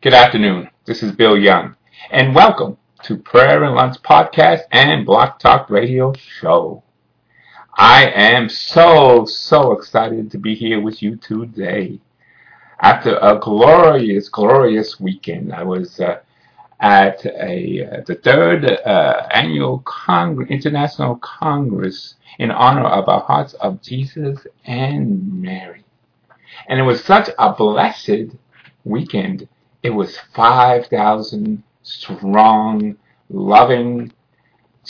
Good afternoon. This is Bill Young, and welcome to Prayer and Lunch Podcast and Blog Talk Radio Show. I am so, so excited to be here with you today. After a glorious, glorious weekend, I was uh, at a uh, the third uh, annual Cong- International Congress in honor of our Hearts of Jesus and Mary. And it was such a blessed weekend. It was 5,000 strong, loving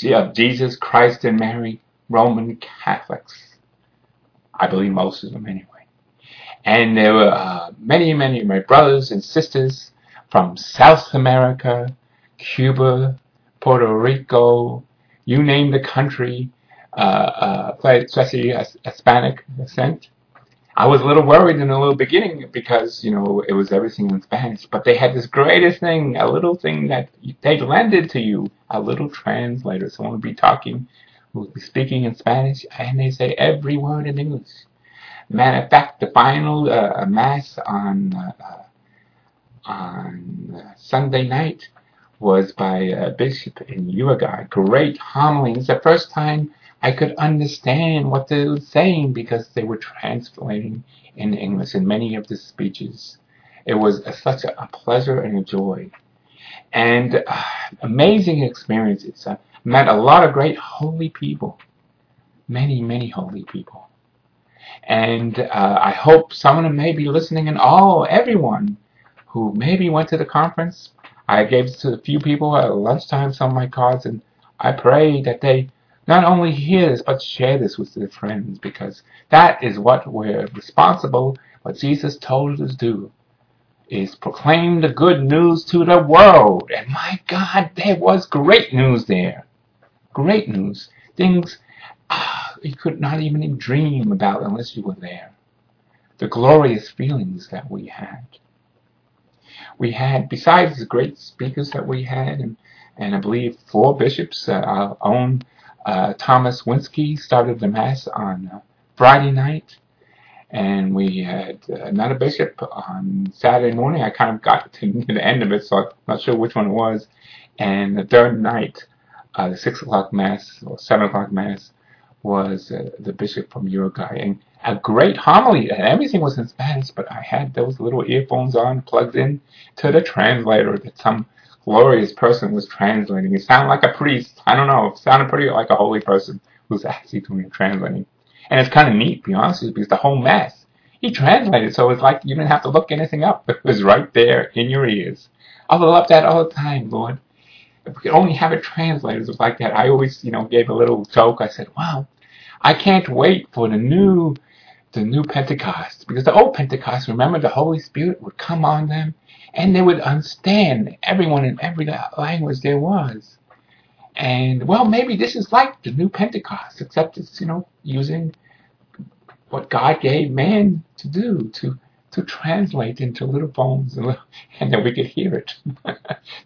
of Jesus Christ and Mary Roman Catholics. I believe most of them anyway. And there were uh, many, many of my brothers and sisters from South America, Cuba, Puerto Rico, you name the country, uh, uh, especially Hispanic descent. I was a little worried in the little beginning because, you know, it was everything in Spanish, but they had this greatest thing, a little thing that they lended to you, a little translator. Someone would be talking, would be speaking in Spanish, and they say every word in English. Matter of fact, the final uh, mass on uh, on Sunday night was by a bishop in Uruguay. Great homily. It's the first time I could understand what they were saying because they were translating in English in many of the speeches. It was a, such a, a, pleasure and a joy. And uh, amazing experiences. I met a lot of great holy people. Many, many holy people. And uh, I hope some of them may be listening and all, everyone who maybe went to the conference. I gave to a few people at lunchtime some of my cards and I pray that they not only hear this, but share this with their friends because that is what we're responsible, what Jesus told us to do, is proclaim the good news to the world. And my God, there was great news there. Great news. Things ah, you could not even dream about unless you were there. The glorious feelings that we had. We had, besides the great speakers that we had, and, and I believe four bishops, uh, our own uh, Thomas Wenski started the Mass on uh, Friday night, and we had another bishop on Saturday morning. I kind of got to the end of it, so I'm not sure which one it was. And the third night, uh, the 6 o'clock Mass, or 7 o'clock Mass, was uh, the bishop from Uruguay. And a great homily, and everything was in Spanish, but I had those little earphones on, plugged in to the translator that some glorious person was translating. It sounded like a priest. I don't know. It sounded pretty like a holy person who's actually doing translating. And it's kind of neat, to be honest with you, because the whole mess, he translated, so it's like you didn't have to look anything up. It was right there in your ears. I love that all the time, Lord. If we could only have it translated like that. I always, you know, gave a little joke. I said, wow, I can't wait for the new the new Pentecost. Because the old Pentecost, remember, the Holy Spirit would come on them and they would understand everyone in every language there was. And well, maybe this is like the new Pentecost, except it's you know using what God gave man to do to to translate into little phones and, little, and then we could hear it.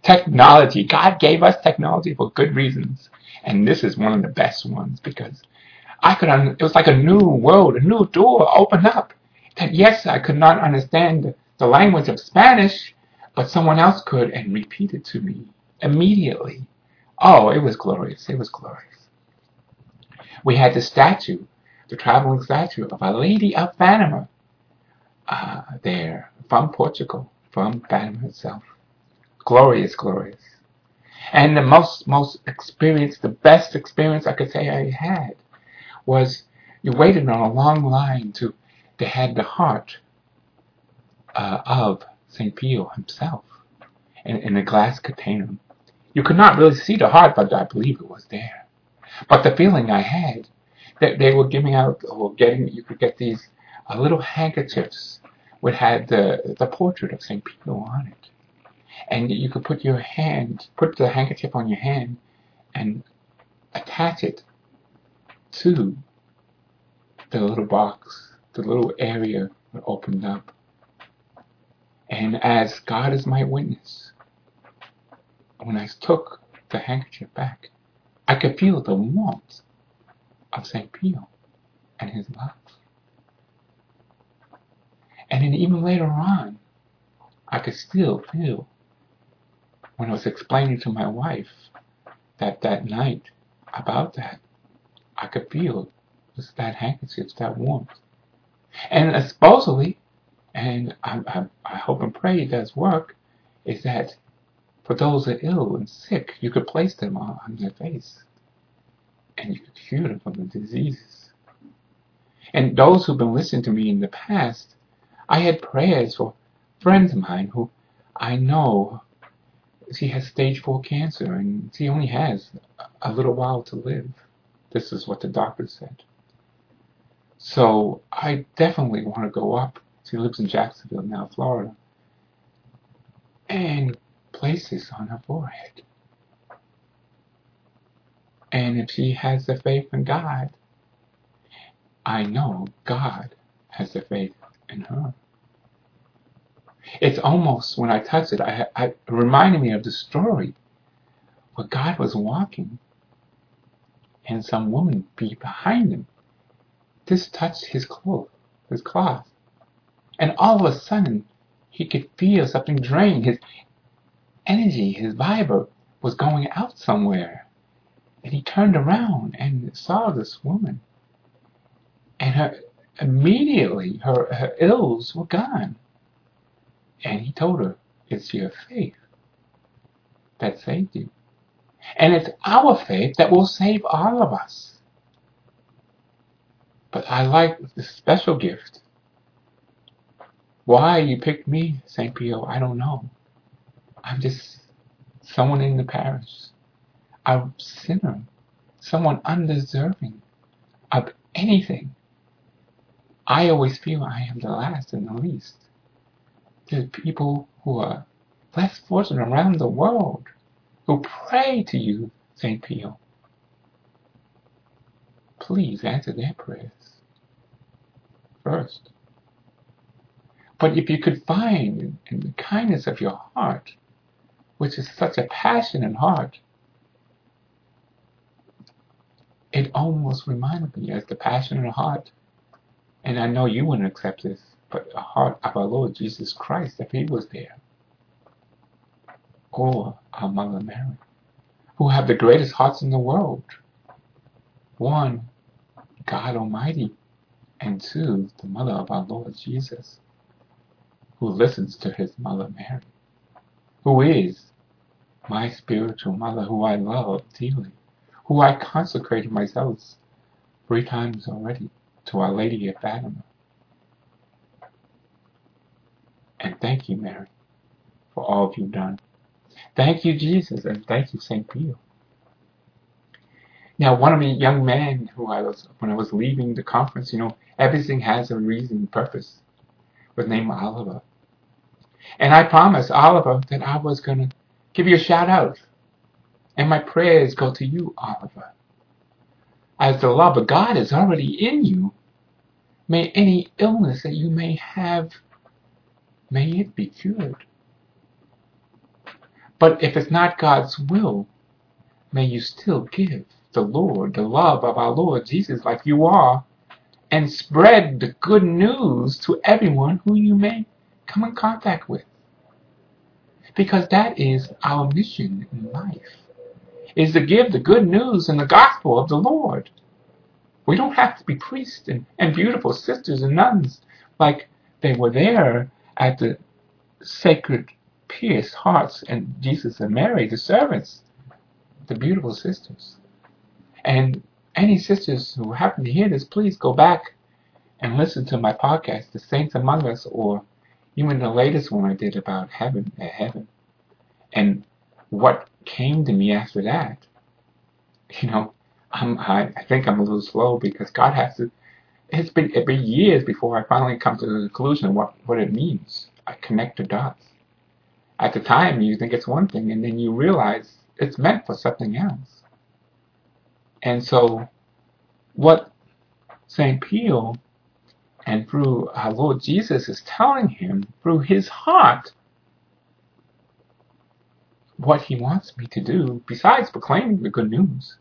technology. God gave us technology for good reasons, and this is one of the best ones because I could. Un- it was like a new world, a new door opened up. That yes, I could not understand the language of Spanish, but someone else could and repeated to me immediately. Oh, it was glorious. It was glorious. We had the statue, the traveling statue of Our Lady of Fatima uh, there from Portugal, from Fatima itself. Glorious, glorious. And the most, most experience, the best experience I could say I had was you waited on a long line to, to have the heart uh, of St. Pio himself in, in a glass container. You could not really see the heart, but I believe it was there. But the feeling I had that they were giving out or getting, you could get these uh, little handkerchiefs which had the, the portrait of St. Pio on it. And you could put your hand, put the handkerchief on your hand and attach it to the little box, the little area that opened up. And as God is my witness, when I took the handkerchief back, I could feel the warmth of St. Pio and his love. And then even later on, I could still feel when I was explaining to my wife that that night about that, I could feel just that handkerchief, that warmth. And supposedly, and I, I, I hope and pray it does work, is that for those that are ill and sick, you could place them on, on their face and you could cure them from the diseases. And those who've been listening to me in the past, I had prayers for friends of mine who I know she has stage four cancer and she only has a little while to live. This is what the doctor said. So I definitely want to go up. She lives in Jacksonville now, Florida. And place this on her forehead. And if she has the faith in God, I know God has the faith in her. It's almost when I touch it, I, I it reminded me of the story where God was walking and some woman be behind him. This touched his cloth, his cloth. And all of a sudden, he could feel something drain. His energy, his vibe was going out somewhere. And he turned around and saw this woman. And her immediately her, her ills were gone. And he told her, It's your faith that saved you. And it's our faith that will save all of us. But I like the special gift. Why you picked me, St. Pio, I don't know. I'm just someone in the parish, a sinner, someone undeserving of anything. I always feel I am the last and the least. There's people who are less fortunate around the world who pray to you, St. Pio. Please answer their prayers first. But if you could find in the kindness of your heart, which is such a passionate heart, it almost reminded me as the passionate heart, and I know you wouldn't accept this, but the heart of our Lord Jesus Christ, if He was there or our Mother Mary, who have the greatest hearts in the world. One, God Almighty, and two, the mother of our Lord Jesus, who listens to his mother Mary, who is my spiritual mother, who I love dearly, who I consecrated myself three times already to Our Lady of Fatima. And thank you, Mary, for all you've done. Thank you, Jesus, and thank you, St. Peter. Now, one of the young men who I was, when I was leaving the conference, you know, everything has a reason, purpose, was named Oliver. And I promised Oliver that I was going to give you a shout out. And my prayers go to you, Oliver. As the love of God is already in you, may any illness that you may have, may it be cured. But if it's not God's will, may you still give the Lord the love of our Lord Jesus like you are and spread the good news to everyone who you may come in contact with. Because that is our mission in life, is to give the good news and the gospel of the Lord. We don't have to be priests and, and beautiful sisters and nuns like they were there at the sacred pierced hearts and Jesus and Mary, the servants, the beautiful sisters. And any sisters who happen to hear this, please go back and listen to my podcast, The Saints Among Us, or even the latest one I did about heaven at heaven. And what came to me after that, you know, I'm, I, I think I'm a little slow because God has to, it's been, it's been years before I finally come to the conclusion of what, what it means. I connect the dots at the time you think it's one thing and then you realize it's meant for something else. And so what St. Pio and through our Lord Jesus is telling him through his heart what he wants me to do besides proclaiming the good news.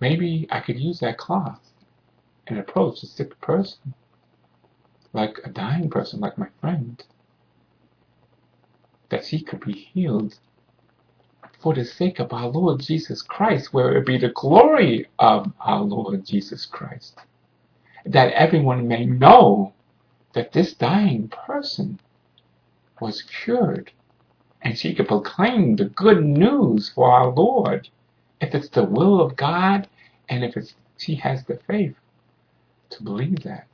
Maybe I could use that cloth and approach a sick person like a dying person, like my friend, that she could be healed for the sake of our Lord Jesus Christ, where it be the glory of our Lord Jesus Christ. That everyone may know that this dying person was cured, and she could proclaim the good news for our Lord, if it's the will of God, and if it's, she has the faith to believe that.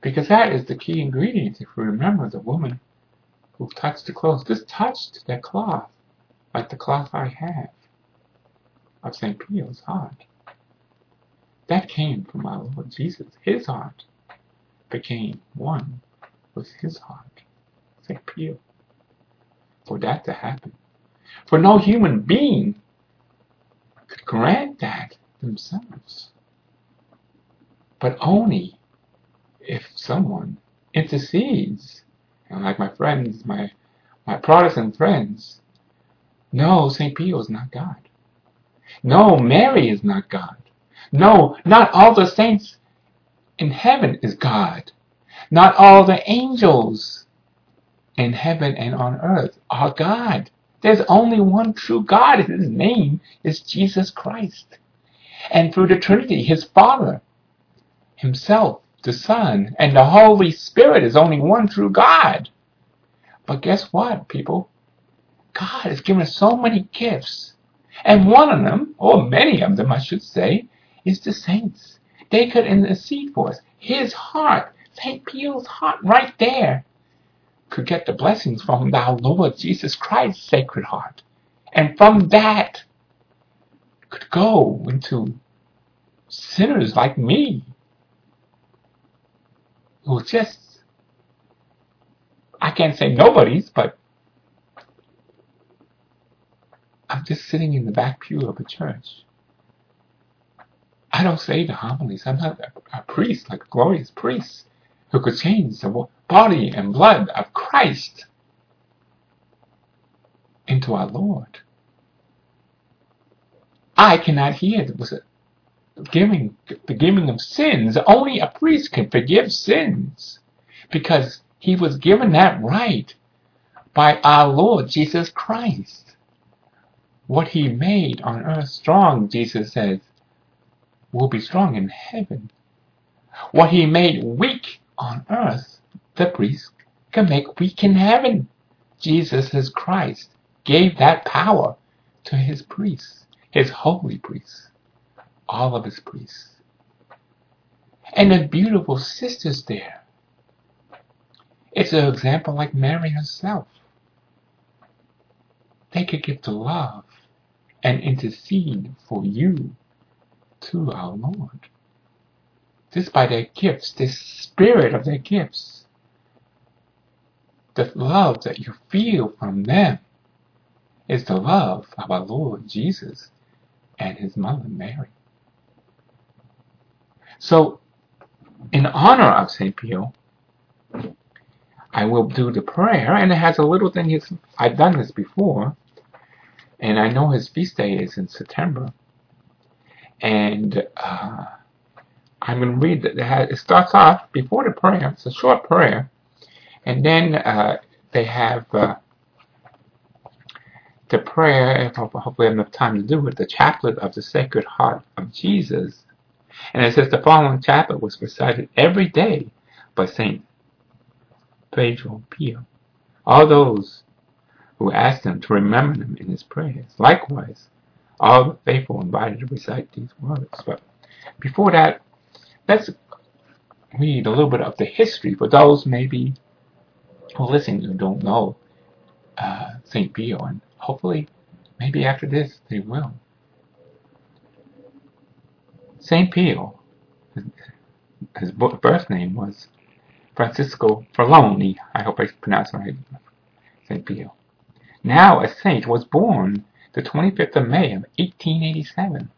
Because that is the key ingredient. If we remember the woman who touched the clothes, just touched that cloth, like the cloth I have of St. Pio's heart. That came from our Lord Jesus. His heart became one with his heart, St. Pio. For that to happen. For no human being could grant that themselves. But only if someone intercedes, like my friends, my my Protestant friends, no, St. Peter is not God. No, Mary is not God. No, not all the saints in heaven is God. Not all the angels in heaven and on earth are God. There's only one true God. His name is Jesus Christ. And through the Trinity, his Father, himself, the Son, and the Holy Spirit is only one true God. But guess what, people? God has given us so many gifts. And one of them, or many of them, I should say, is the saints. They could intercede for us. His heart, St. Pio's heart, right there, could get the blessings from our Lord Jesus Christ's sacred heart. And from that, could go into sinners like me who just, I can't say nobody's, but I'm just sitting in the back pew of a church. I don't say the homilies. I'm not a, a priest, like a glorious priest, who could change the body and blood of Christ into our Lord. I cannot hear the giving, the giving of sins. Only a priest can forgive sins because he was given that right by our Lord Jesus Christ. What he made on earth strong, Jesus says, will be strong in heaven. What he made weak on earth, the priest can make weak in heaven. Jesus as Christ gave that power to his priests, his holy priests, all of his priests. And the beautiful sisters there. It's an example like Mary herself. They could give the love and intercede for you to our Lord. Just by their gifts, the spirit of their gifts, the love that you feel from them is the love of our Lord Jesus and his mother Mary. So, in honor of St. Pio, I will do the prayer, and it has a little thing. I've done this before, and I know his feast day is in September and uh, I'm going to read that. It starts off before the prayer. It's a short prayer, and then uh, they have uh, the prayer. Hopefully, I have enough time to do it. The chaplet of the Sacred Heart of Jesus, and it says the following chaplet was recited every day by Saint Padre Pio. All those who asked him to remember them in his prayers. Likewise, all the faithful invited to recite these words. But before that, let's read a little bit of the history for those maybe who listen who don't know uh, St. Pio, and hopefully, maybe after this, they will. St. Pio, his, birth name was Francisco Farloni. I hope I pronounced it right. St. Pio. Now a saint was born the 25th of May of 1887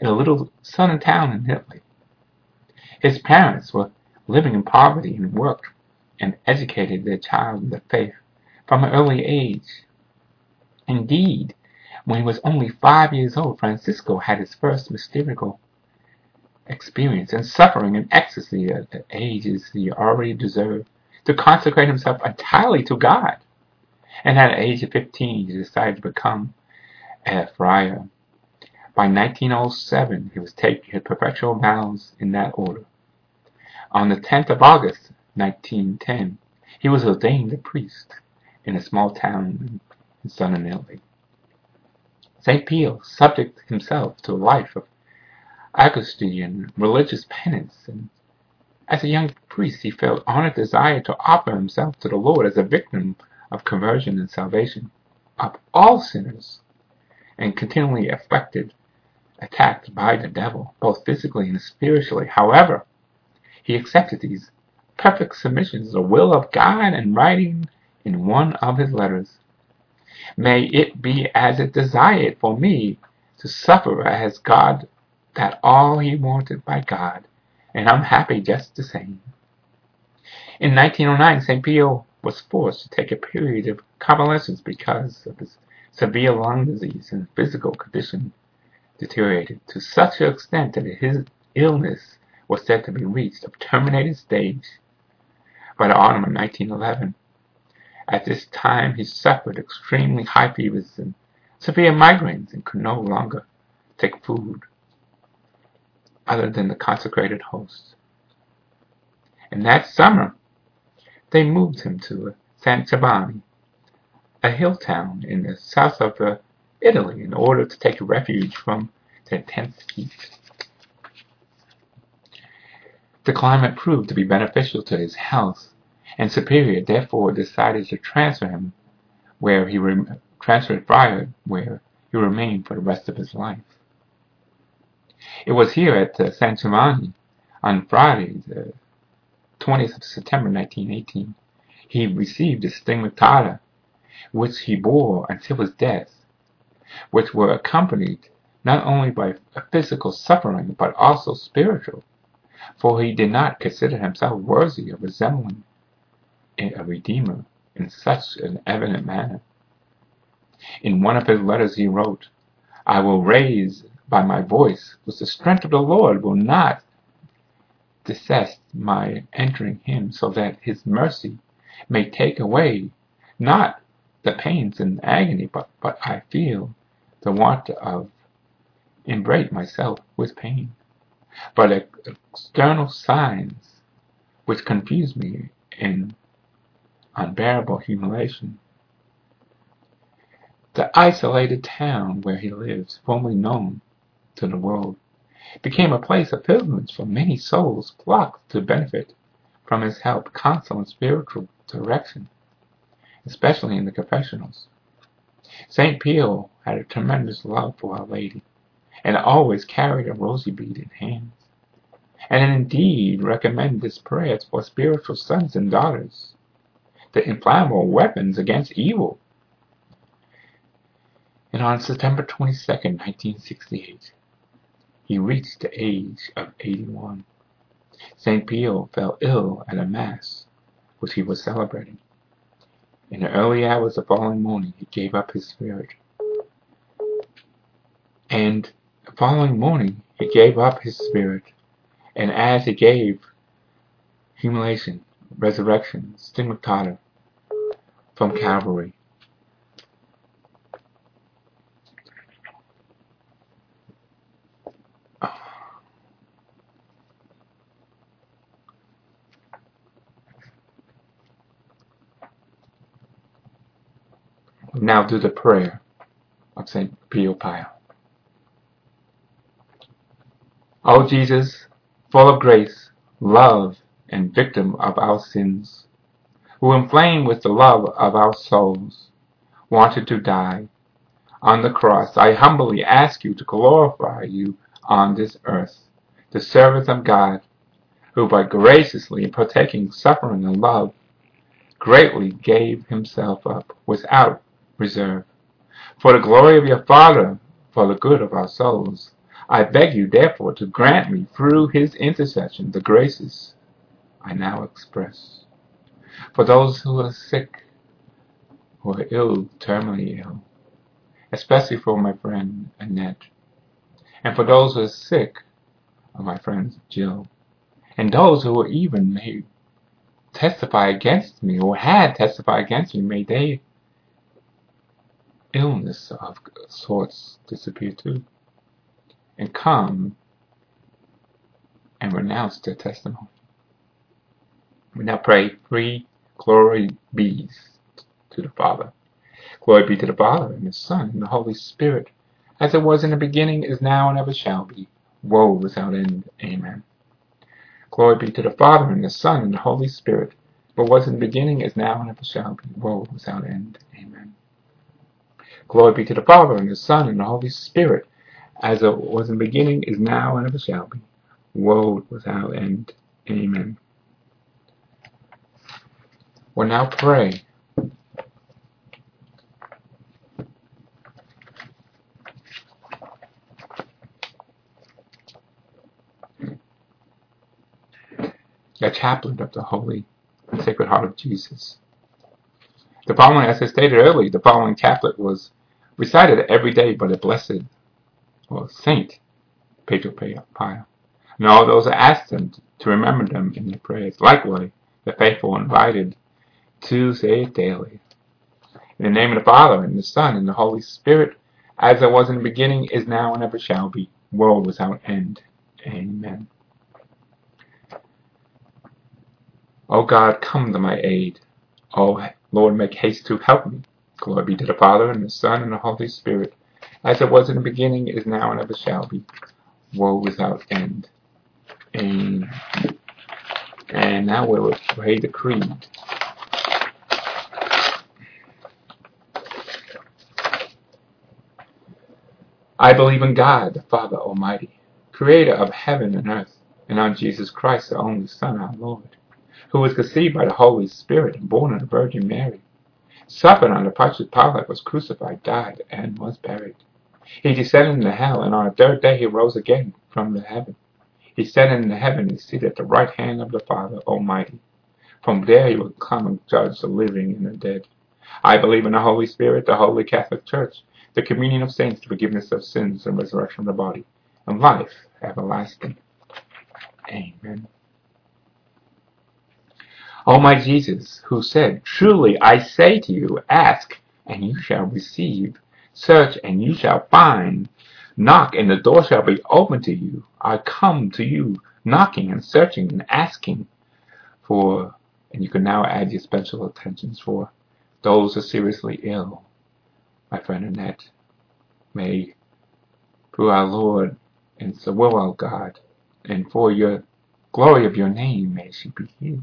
in a little southern town in Italy. His parents were living in poverty and worked and educated their child in the faith from an early age. Indeed, when he was only five years old, Francisco had his first mystical experience and suffering and ecstasy at the ages he already deserved to consecrate himself entirely to God. And at the age of 15, he decided to become a friar. By 1907, he was taking his perpetual vows in that order. On the 10th of August, 1910, he was ordained a priest in a small town in southern Italy. St. Pio subjected himself to a life of austere and religious penance, and as a young priest he felt ardent desire to offer himself to the Lord as a victim of conversion and salvation of all sinners, and continually afflicted, attacked by the devil, both physically and spiritually. However, he accepted these perfect submissions the will of God and writing in one of his letters, May it be as it desired for me to suffer as God that all he wanted by God, and I'm happy just the same. In 1909, St. Pio was forced to take a period of convalescence because of his severe lung disease and physical condition deteriorated to such an extent that his illness was said to be reached a terminated stage by the autumn of 1911. At this time, he suffered extremely high fevers and severe migraines and could no longer take food other than the consecrated host. In that summer, they moved him to San Giovanni, a hill town in the south of uh, Italy, in order to take refuge from the intense heat. The climate proved to be beneficial to his health, and Superior therefore decided to transfer him where he re- transferred Friar where he remained for the rest of his life. It was here at uh, San Giovanni on Friday, the 20th of September 1918, he received the stigmata which he bore until his death, which were accompanied not only by physical suffering but also spiritual, for he did not consider himself worthy of resembling a Redeemer in such an evident manner. In one of his letters he wrote, I will raise by my voice, with the strength of the Lord will not desist my entering him, so that his mercy may take away not the pains and agony, but, but I feel the want of embrace myself with pain, but external signs which confuse me in unbearable humiliation. The isolated town where he lives, formerly known to the world, became a place of pilgrimage for many souls flocked to benefit from his help, counsel, and spiritual direction, especially in the confessionals. St. Pio had a tremendous love for Our Lady, and always carried a rosy bead in hands, and indeed recommended this prayer for spiritual sons and daughters the inflammable weapons against evil. And on September 22, 1968, he reached the age of 81. St. Pio fell ill at a Mass which he was celebrating. In the early hours of the following morning, he gave up his spirit. And the following morning, he gave up his spirit. And as he gave humiliation, resurrection, stigmata from Calvary. Now do the prayer of St. Pio Pio. O Jesus, full of grace, love, and victim of our sins, who inflamed with the love of our souls, wanted to die on the cross, I humbly ask you to glorify you on this earth, the servant of God, who by graciously partaking suffering and love, greatly gave himself up without reserve. For the glory of your Father, for the good of our souls, I beg you therefore to grant me through his intercession the graces I now express. For those who are sick, who are ill, terminally ill, especially for my friend Annette, and for those who are sick, of my friend Jill, and those who are even may testify against me or had testified against me, may they illness of sorts disappear too and come and renounce their testimony. We now pray three glory be to the Father. Glory be to the Father and the Son and the Holy Spirit, as it was in the beginning, is now, and ever shall be, world without end. Amen. Glory be to the Father and the Son and the Holy Spirit, but was in the beginning, is now, and ever shall be, world without end. Amen. Glory be to the Father and the Son and the Holy Spirit, as it was in the beginning, is now, and ever shall be, world without end. Amen. We'll now pray. The chaplet of the Holy and Sacred Heart of Jesus. The following, as I stated earlier, the following chaplet was recited every day by the blessed or saint Padre Pio. And all those that asked them to remember them in their prayers. Likewise, the faithful invited to say it daily. In the name of the Father, and the Son, and the Holy Spirit, as it was in the beginning, is now, and ever shall be, world without end. Amen. O God, come to my aid. O Lord, make haste to help me. Glory be to the Father, and the Son, and the Holy Spirit, as it was in the beginning, is now, and ever shall be, world without end. Amen. And now we will pray the creed. I believe in God, the Father Almighty, creator of heaven and earth, and on Jesus Christ, the only Son, our Lord, who was conceived by the Holy Spirit and born of the Virgin Mary, suffered under Pontius Pilate, was crucified, died, and was buried. He descended into hell, and on the third day he rose again from the heaven. He ascended into heaven and seated at the right hand of the Father Almighty. From there he will come and judge the living and the dead. I believe in the Holy Spirit, the Holy Catholic Church, the communion of saints, the forgiveness of sins, and resurrection of the body, and life everlasting. Amen. O my Jesus, who said, Truly I say to you, ask, and you shall receive, search, and you shall find, knock, and the door shall be opened to you. I come to you, knocking and searching and asking for, and you can now add your special attentions for those who are seriously ill, my friend Annette, may, through our Lord and the will of God, and for your glory of your name, may she be healed.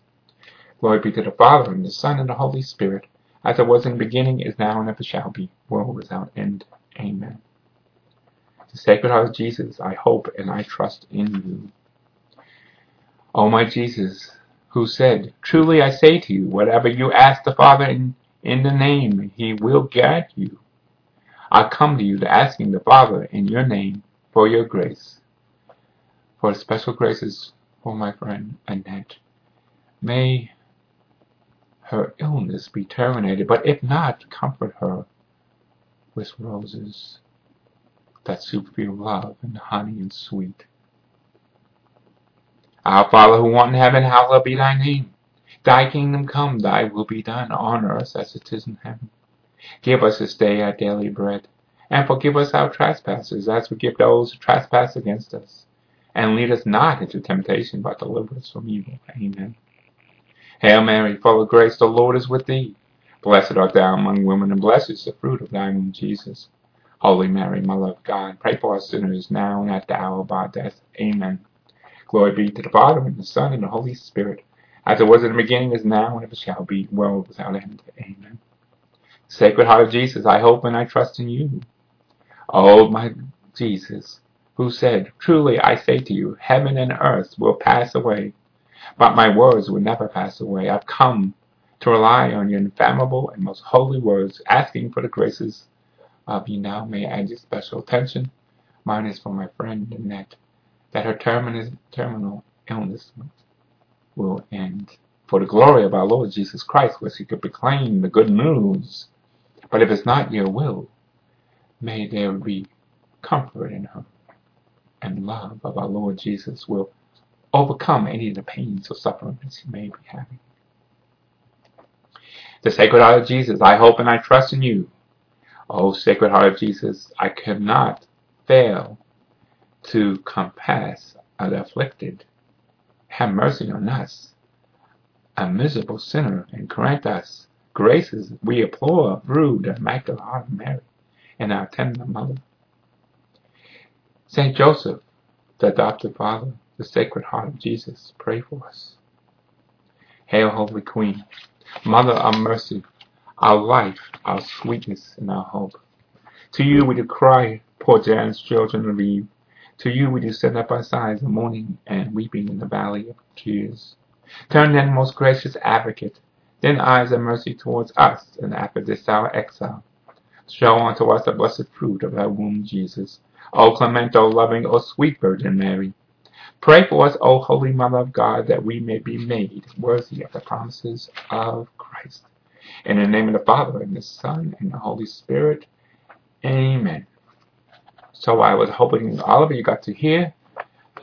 Glory be to the Father, and the Son, and the Holy Spirit, as it was in the beginning, is now, and ever shall be, world without end. Amen. The Sacred Heart of Jesus, I hope and I trust in you. O my Jesus, who said, Truly I say to you, whatever you ask the Father in, in the name, he will grant you. I come to you to asking the Father in your name for your grace, for special graces for my friend Annette. May her illness be terminated, but if not, comfort her with roses that your love and honey and sweet. Our Father who art in heaven, hallowed be thy name. Thy kingdom come, thy will be done on earth as it is in heaven. Give us this day our daily bread, and forgive us our trespasses, as we give those who trespass against us. And lead us not into temptation, but deliver us from evil. Amen. Hail Mary, full of grace, the Lord is with thee. Blessed art thou among women, and blessed is the fruit of thy womb, Jesus. Holy Mary, Mother of God, pray for us sinners now and at the hour of our death. Amen. Glory be to the Father, and the Son, and the Holy Spirit, as it was in the beginning, is now, and ever shall be, world without end. Amen. Sacred Heart of Jesus, I hope and I trust in you. O my Jesus, who said, Truly I say to you, heaven and earth will pass away, but my words will never pass away. I've come to rely on your infallible and most holy words, asking for the graces of you now. May I add your special attention. Mine is for my friend Annette, that her terminal, terminal illness will end for the glory of our Lord Jesus Christ, where she could proclaim the good news. But if it's not your will, may there be comfort in her, and love of our Lord Jesus will overcome any of the pains or sufferings she may be having. The Sacred Heart of Jesus, I hope and I trust in you. Oh, Sacred Heart of Jesus, I cannot fail to compass the afflicted. Have mercy on us, a miserable sinner, and grant us graces we implore through the Immaculate Heart of Mary and our tender Mother. Saint Joseph, the adopted Father, the Sacred Heart of Jesus, pray for us. Hail, Holy Queen, Mother of Mercy, our life, our sweetness, and our hope. To you we do cry, poor Jan's children of Eve. To you we do send up our sighs in mourning and weeping in the valley of tears. Turn then, most gracious advocate, then eyes of mercy towards us, and after this our exile, show unto us the blessed fruit of thy womb, Jesus. O clement, O loving, O sweet Virgin Mary, pray for us, O Holy Mother of God, that we may be made worthy of the promises of Christ. In the name of the Father, and the Son, and the Holy Spirit, Amen. So I was hoping all of you got to hear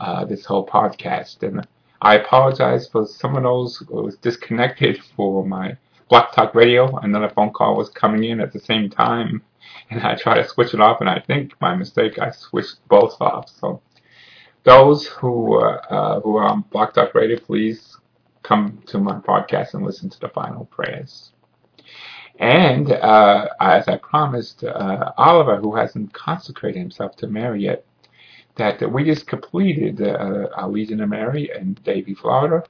uh, this whole podcast, and I apologize for some of those who was disconnected for my Blog Talk Radio. Another phone call was coming in at the same time, and I tried to switch it off, and I think my mistake, I switched both off. So those who uh, who are on Blog Talk Radio, please come to my podcast and listen to the final prayers. And uh, as I promised uh, Oliver, who hasn't consecrated himself to Mary yet, that we just completed uh, our Legion of Mary in Davie, Florida,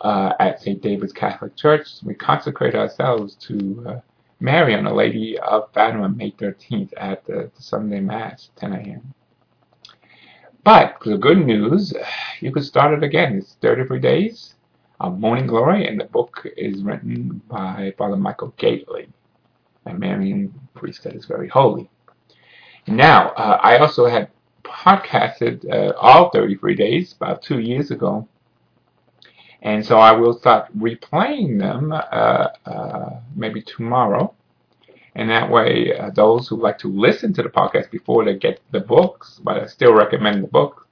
uh, at St. David's Catholic Church. We consecrate ourselves to uh, Mary on the Lady of Fatima, May 13th at the, the Sunday Mass, 10 a.m. But the good news, you can start it again. It's 33 days of Morning Glory, and the book is written by Father Michael Gaitley, a Marian priest that is very holy. Now, uh, I also had podcasted uh, all 33 days about two years ago. And so I will start replaying them uh, uh, maybe tomorrow. And that way, uh, those who like to listen to the podcast before they get the books, but I still recommend the book,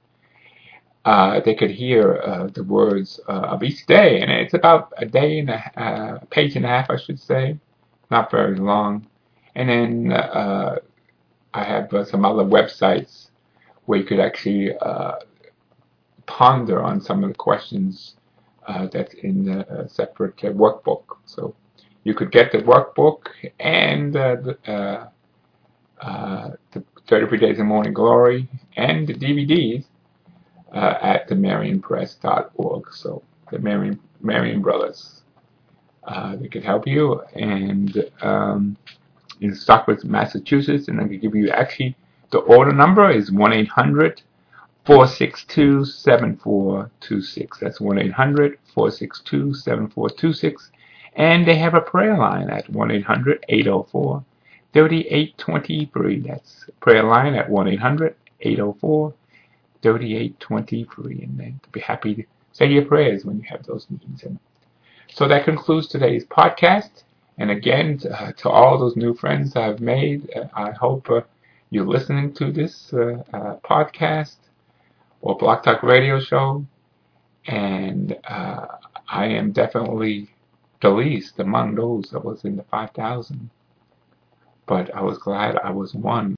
uh, they could hear uh, the words of each day. And it's about a day and a, a page and a half, I should say, not very long. And then I have some other websites where you could actually uh, ponder on some of the questions uh, that's in the uh, separate uh, workbook. So you could get the workbook and uh, the, uh, the 33 Days of Morning Glory and the DVDs at the MarianPress.org. So the Marian, Marian Brothers, they could help you. And um, in Stockbridge, Massachusetts, and I could give you actually the order number is 1 800 462 7426. That's 1 800 462 7426. And they have a prayer line at 1 800 804 3823. That's prayer line at 1 800 804 3823. And they'd be happy to say your prayers when you have those needs. And so that concludes today's podcast. And again, to, uh, to all those new friends I've made, uh, I hope. Uh, you're listening to this uh, uh, podcast or Blog Talk radio show, and uh, I am definitely the least among those that was in the 5,000. But I was glad I was one